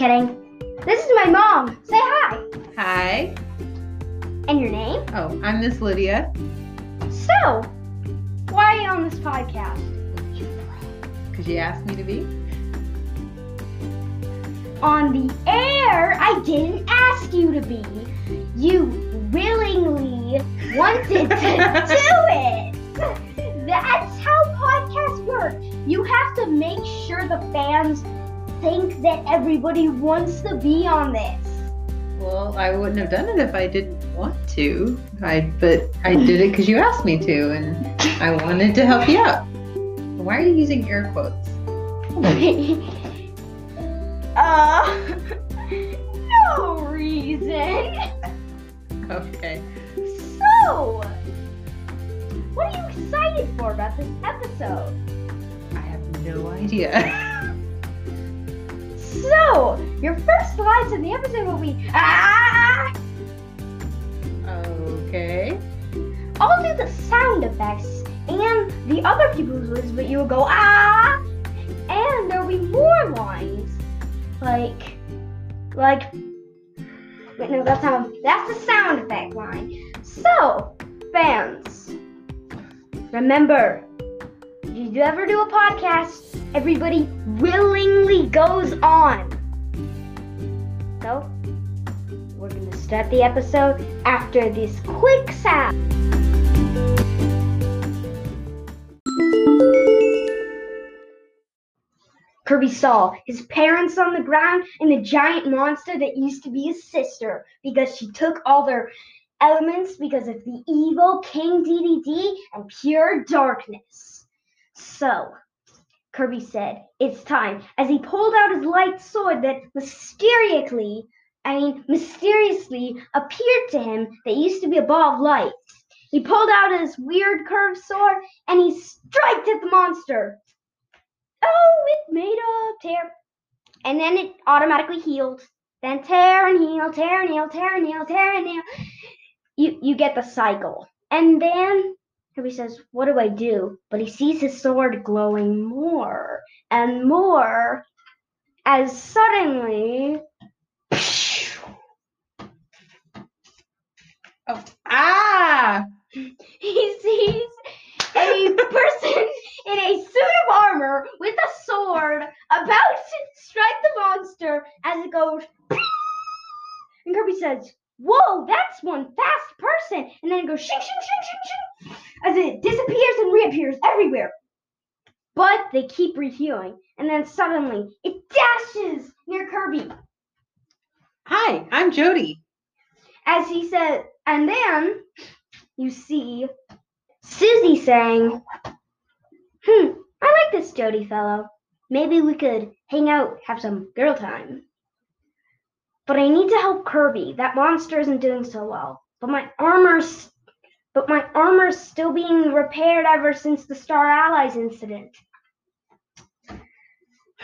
kidding. This is my mom. Say hi. Hi. And your name? Oh, I'm Miss Lydia. So, why are you on this podcast? Because you asked me to be. On the air, I didn't ask you to be. You willingly wanted to do it. That's how podcasts work. You have to make sure the fans think that everybody wants to be on this. Well, I wouldn't have done it if I didn't want to. I but I did it because you asked me to, and I wanted to help you out. Why are you using air quotes? uh, no reason. Okay. So, what are you excited for about this episode? I have no idea. So, your first lines in the episode will be ah. okay. I'll do the sound effects and the other people's words, but you will go ah, and there'll be more lines, like, like. Wait, no, that's not. That's the sound effect line. So, fans, remember, if you ever do a podcast, everybody willingly goes on. So, we're gonna start the episode after this quick sound. Kirby saw his parents on the ground and the giant monster that used to be his sister because she took all their elements because of the evil King Dedede and pure darkness. So, Kirby said, It's time, as he pulled out his light sword that mysteriously, I mean, mysteriously appeared to him that used to be a ball of light. He pulled out his weird curved sword and he striked at the monster. Oh, it made a tear. And then it automatically healed. Then tear and heal, tear and heal, tear and heal, tear and heal. You you get the cycle. And then Kirby says, What do I do? But he sees his sword glowing more and more as suddenly Oh, ah! he sees a person in a suit of armor with a sword about to strike the monster as it goes. And Kirby says, Whoa, that's one fast person. And then it goes shing, shing, shing, shing, shing, as it disappears and reappears everywhere. But they refueling. And then suddenly it dashes near Kirby. Hi, I'm Jody. As he said, and then you see Susie saying, Hmm, I like this Jody fellow. Maybe we could hang out, have some girl time. But I need to help Kirby. That monster isn't doing so well. But my armor's but my armor's still being repaired ever since the Star Allies incident.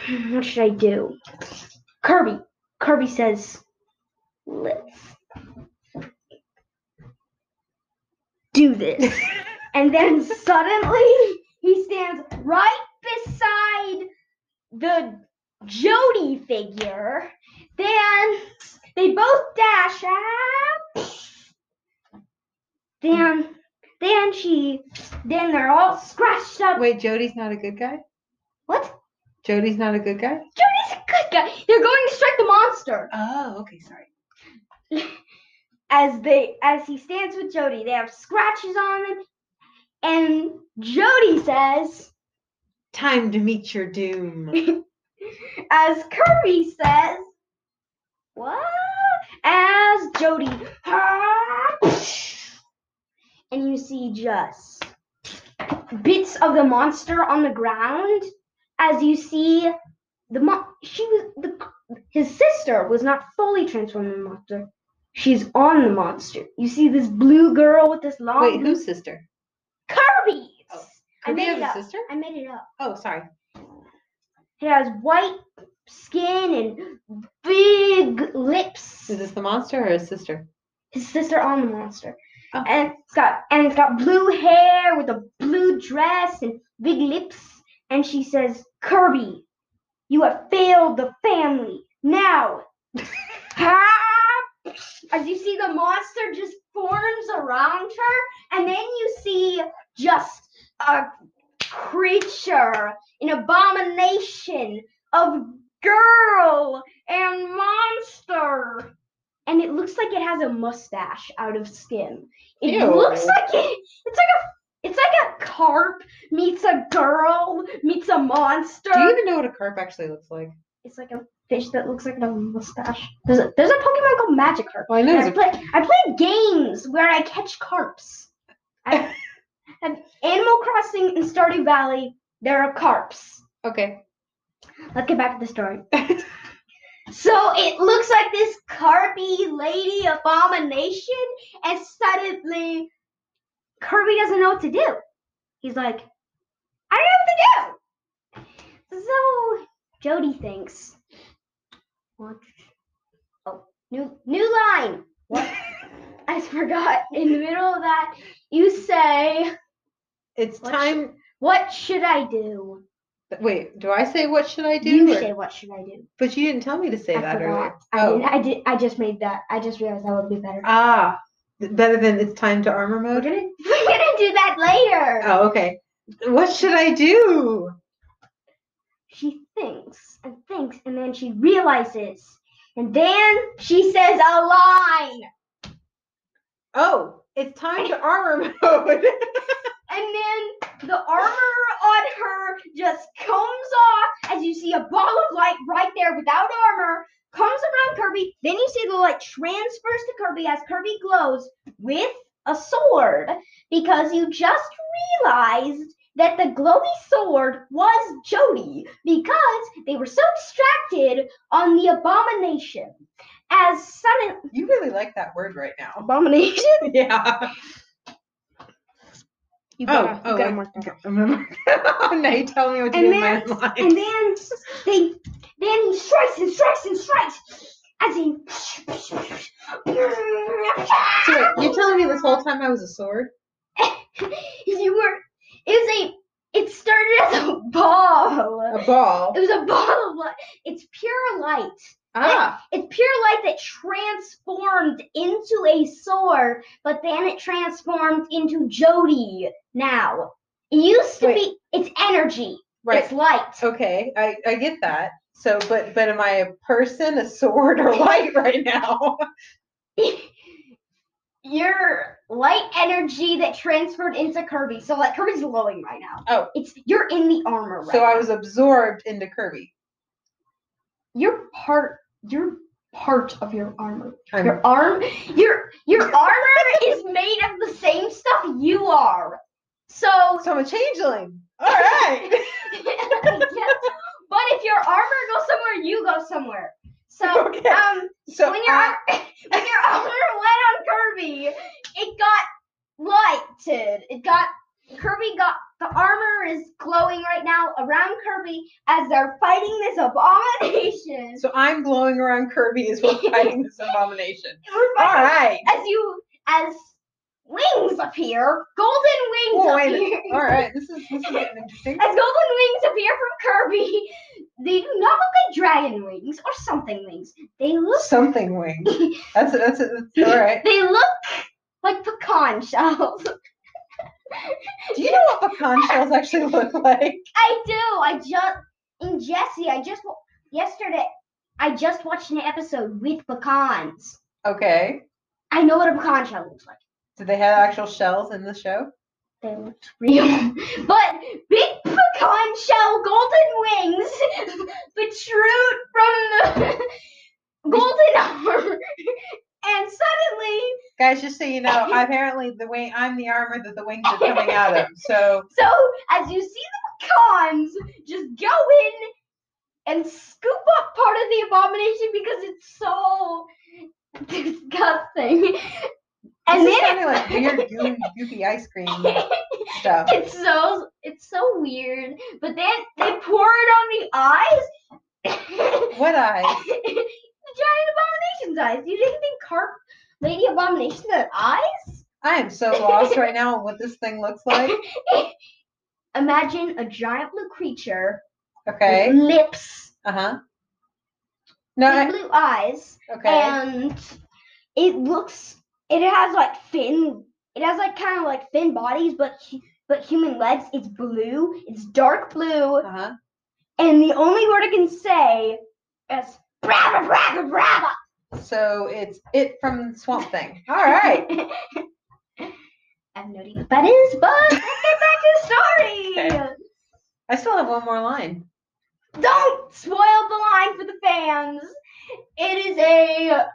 What should I do? Kirby. Kirby says, let's do this. and then suddenly he stands right beside the Jody figure. Then they both dash out. Then then she then they're all scratched up. Wait, Jody's not a good guy? What? Jody's not a good guy? Jody's a good guy. They're going to strike the monster. Oh, okay, sorry. As they as he stands with Jody, they have scratches on them. And Jody says, Time to meet your doom. as Kirby says, What? As Jody and you see just bits of the monster on the ground as you see the mo- she was the his sister was not fully transformed into a monster. She's on the monster. You see this blue girl with this long Wait, whose sister? Kirby's. Oh, I made it a up. sister? I made it up. Oh, sorry. It has white skin and big lips. Is this the monster or his sister? His sister on the monster. Oh. And it's got and it's got blue hair with a blue dress and big lips. And she says, Kirby, you have failed the family. Now, as you see, the monster just forms around her, and then you see just a creature, an abomination of girl and monster. And it looks like it has a mustache out of skin. It Ew. looks like it. It's like a. It's like a carp meets a girl meets a monster. Do you even know what a carp actually looks like? It's like a fish that looks like a mustache. There's a there's a Pokemon called Magikarp. Well, I know. I play I play games where I catch carps. I have Animal Crossing and Stardew Valley. There are carps. Okay. Let's get back to the story. so it looks like this carpy lady abomination, and suddenly Kirby doesn't know what to do. He's like, I don't know what to do. So Jody thinks, what? Oh, new new line. What? I forgot. In the middle of that, you say, It's What time. "What should I do?" Wait, do I say what should I do? You or- say, "What should I do?" But you didn't tell me to say I that forgot. earlier. I oh. I did. I just made that. I just realized that would be better. Ah, better than it's time to armor mode? we're gonna we're gonna do that later. Oh, okay. What should I do? She thinks and thinks, and then she realizes, and then she says a line, Oh, it's time to armor mode. and then the armor on her just comes off as you see a ball of light right there without armor. Comes around Kirby, then you see the light transfers to Kirby as Kirby glows with a sword because you just realized that the glowy sword was Jody because they were so distracted on the abomination. As sudden you really like that word right now. abomination, Yeah. You Oh, gotta, oh, you gotta I- mark that. I'm now you tell me what to And do then, my line. and then they, then he strikes and strikes and strikes as he. So wait, you're telling me this whole time I was a sword? you were. It was a. It started as a ball. A ball. It was a ball of light. It's pure light. Ah, It's pure light that transformed into a sword, but then it transformed into Jody. Now it used to Wait. be. It's energy. right. It's light. Okay, I, I get that. So, but but am I a person, a sword, or light right now? your light energy that transferred into Kirby. So like Kirby's glowing right now. Oh. It's you're in the armor right So I was absorbed into Kirby. you're part you're part of your armor. I'm, Your arm your your armor is made of the same stuff you are. So so I'm a changeling. All right. Yes. but if your armor goes somewhere, you go somewhere. So Okay. um So when your I- when your armor went on Kirby, it got lighted. It got Kirby got the armor is glowing right now around Kirby as they're fighting this abomination. so I'm glowing around Kirby as we're fighting this abomination. Fighting- right. As you as wings appear, golden wings Oh, appear. All right. This is this is interesting. As golden wings appear from Kirby, they do not look like dragon wings or something wings. They look Something wings. That's it. that's, that's all right. They look like pecan shells. Do you know what pecan shells actually look like? I do. I just in Jesse. I just yesterday. I just watched an episode with pecans. Okay. I know what a pecan shell looks like. Do they have actual shells in the show? They looked real, but big pecan shell, golden wings, protrude from the golden armor, and suddenly, Guys, just so you know, apparently the wing I'm the armor that the wings are coming out of. So so as you see the pecans just go in and scoop up part of the abomination because it's so disgusting. And this is then sounding like weird gooey, goopy ice cream stuff. it's so it's so weird. But then they pour it on the eyes. What eyes? the giant abomination's eyes. You didn't think carp lady abomination had eyes? I am so lost right now on what this thing looks like. Imagine a giant blue creature Okay. with lips Uh huh. No, I, blue eyes, okay. and it looks. It has like fin. It has like kind of like fin bodies, but but human legs. It's blue. It's dark blue, Uh-huh. and the only word I can say is brava brava brava. So it's it from Swamp Thing. All right. I have no idea what that is, but let's get back to the story. Okay. I still have one more line. Don't spoil the line for the fans. It is a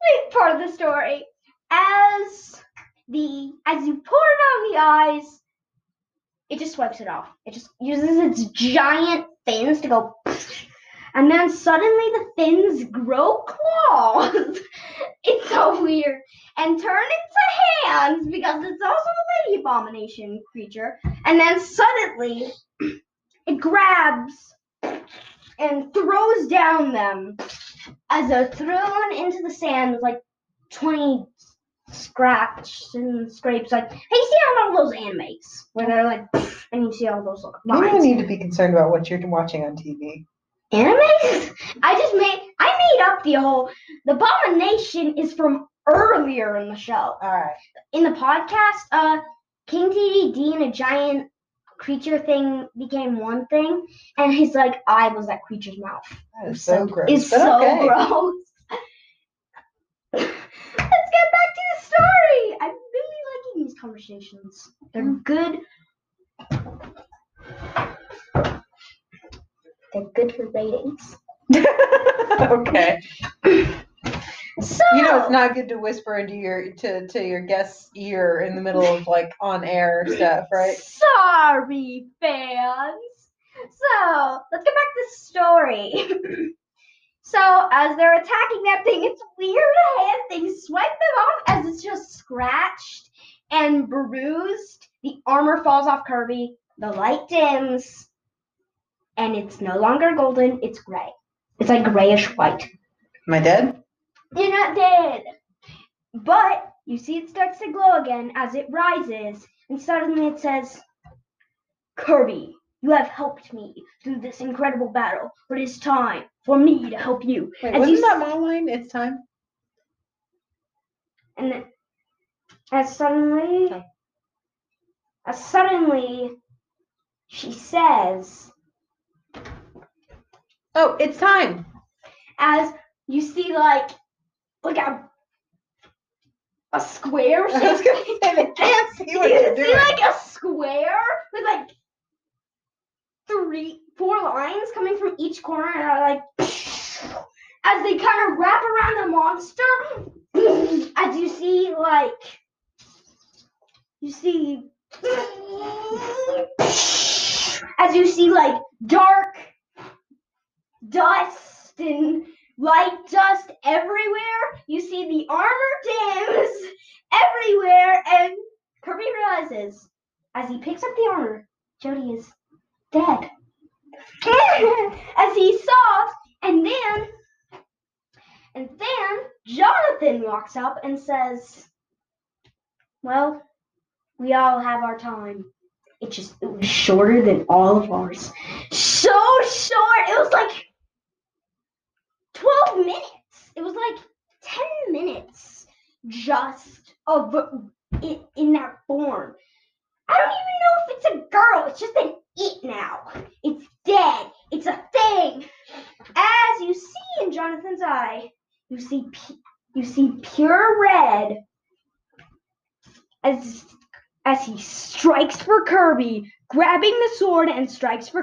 big part of the story. As the as you pour it on the eyes, it just swipes it off. It just uses its giant fins to go, and then suddenly the fins grow claws. it's so weird, and turn into hands because it's also a lady abomination creature. And then suddenly, it grabs and throws down them as they're thrown into the sand with like 20 scratches and scrapes. Like, hey, see on all those animes where they're like, and you see all those You don't need to be concerned about what you're watching on TV. Animes? I just made, I made up the whole, the abomination is from earlier in the show. All right. In the podcast, uh, King Dedede and a giant creature thing became one thing, and his like eye was that creature's mouth. That is so gross. It's so okay. gross. Let's get back to the story. I'm really liking these conversations. They're Mm. good. They're good for ratings. okay. So You know it's not good to whisper into your to to your guest's ear in the middle of like on air stuff, right? Sorry, fans. So let's get back to the story. so as they're attacking that thing, it's weird a hand things swipe them off as it's just scratched and bruised. The armor falls off Kirby. The light dims, and it's no longer golden. It's gray. It's like grayish white. Am I dead? You're not dead. But you see it starts to glow again as it rises, and suddenly it says, Kirby, you have helped me through this incredible battle, but it's time for me to help you. Wait, As wasn't you that my line? It's time. And then, as suddenly, Okay. as suddenly, she says, Oh, it's time. as you see, like, like a, a square I was gonna say they can't see what you you're see doing. like a square with like three, four lines coming from each corner, and are like as they kind of wrap around the monster. As you see, like you see, as you see, like dark dust and light dust everywhere. You see the armor dims everywhere, and Kirby realizes as he picks up the armor, Jody is dead. as he sobs, and then, and then Jonathan walks up and says, "Well, we all have our time. It just it was shorter than all of ours. So short. It was like 12 minutes. It was like 10 minutes just of it in that form. I don't even know if it's a girl. It's just an it now. It's dead. It's a thing. As you see in Jonathan's eye, you see pu- you see pure red as as he strikes for Kirby, grabbing the sword and strikes for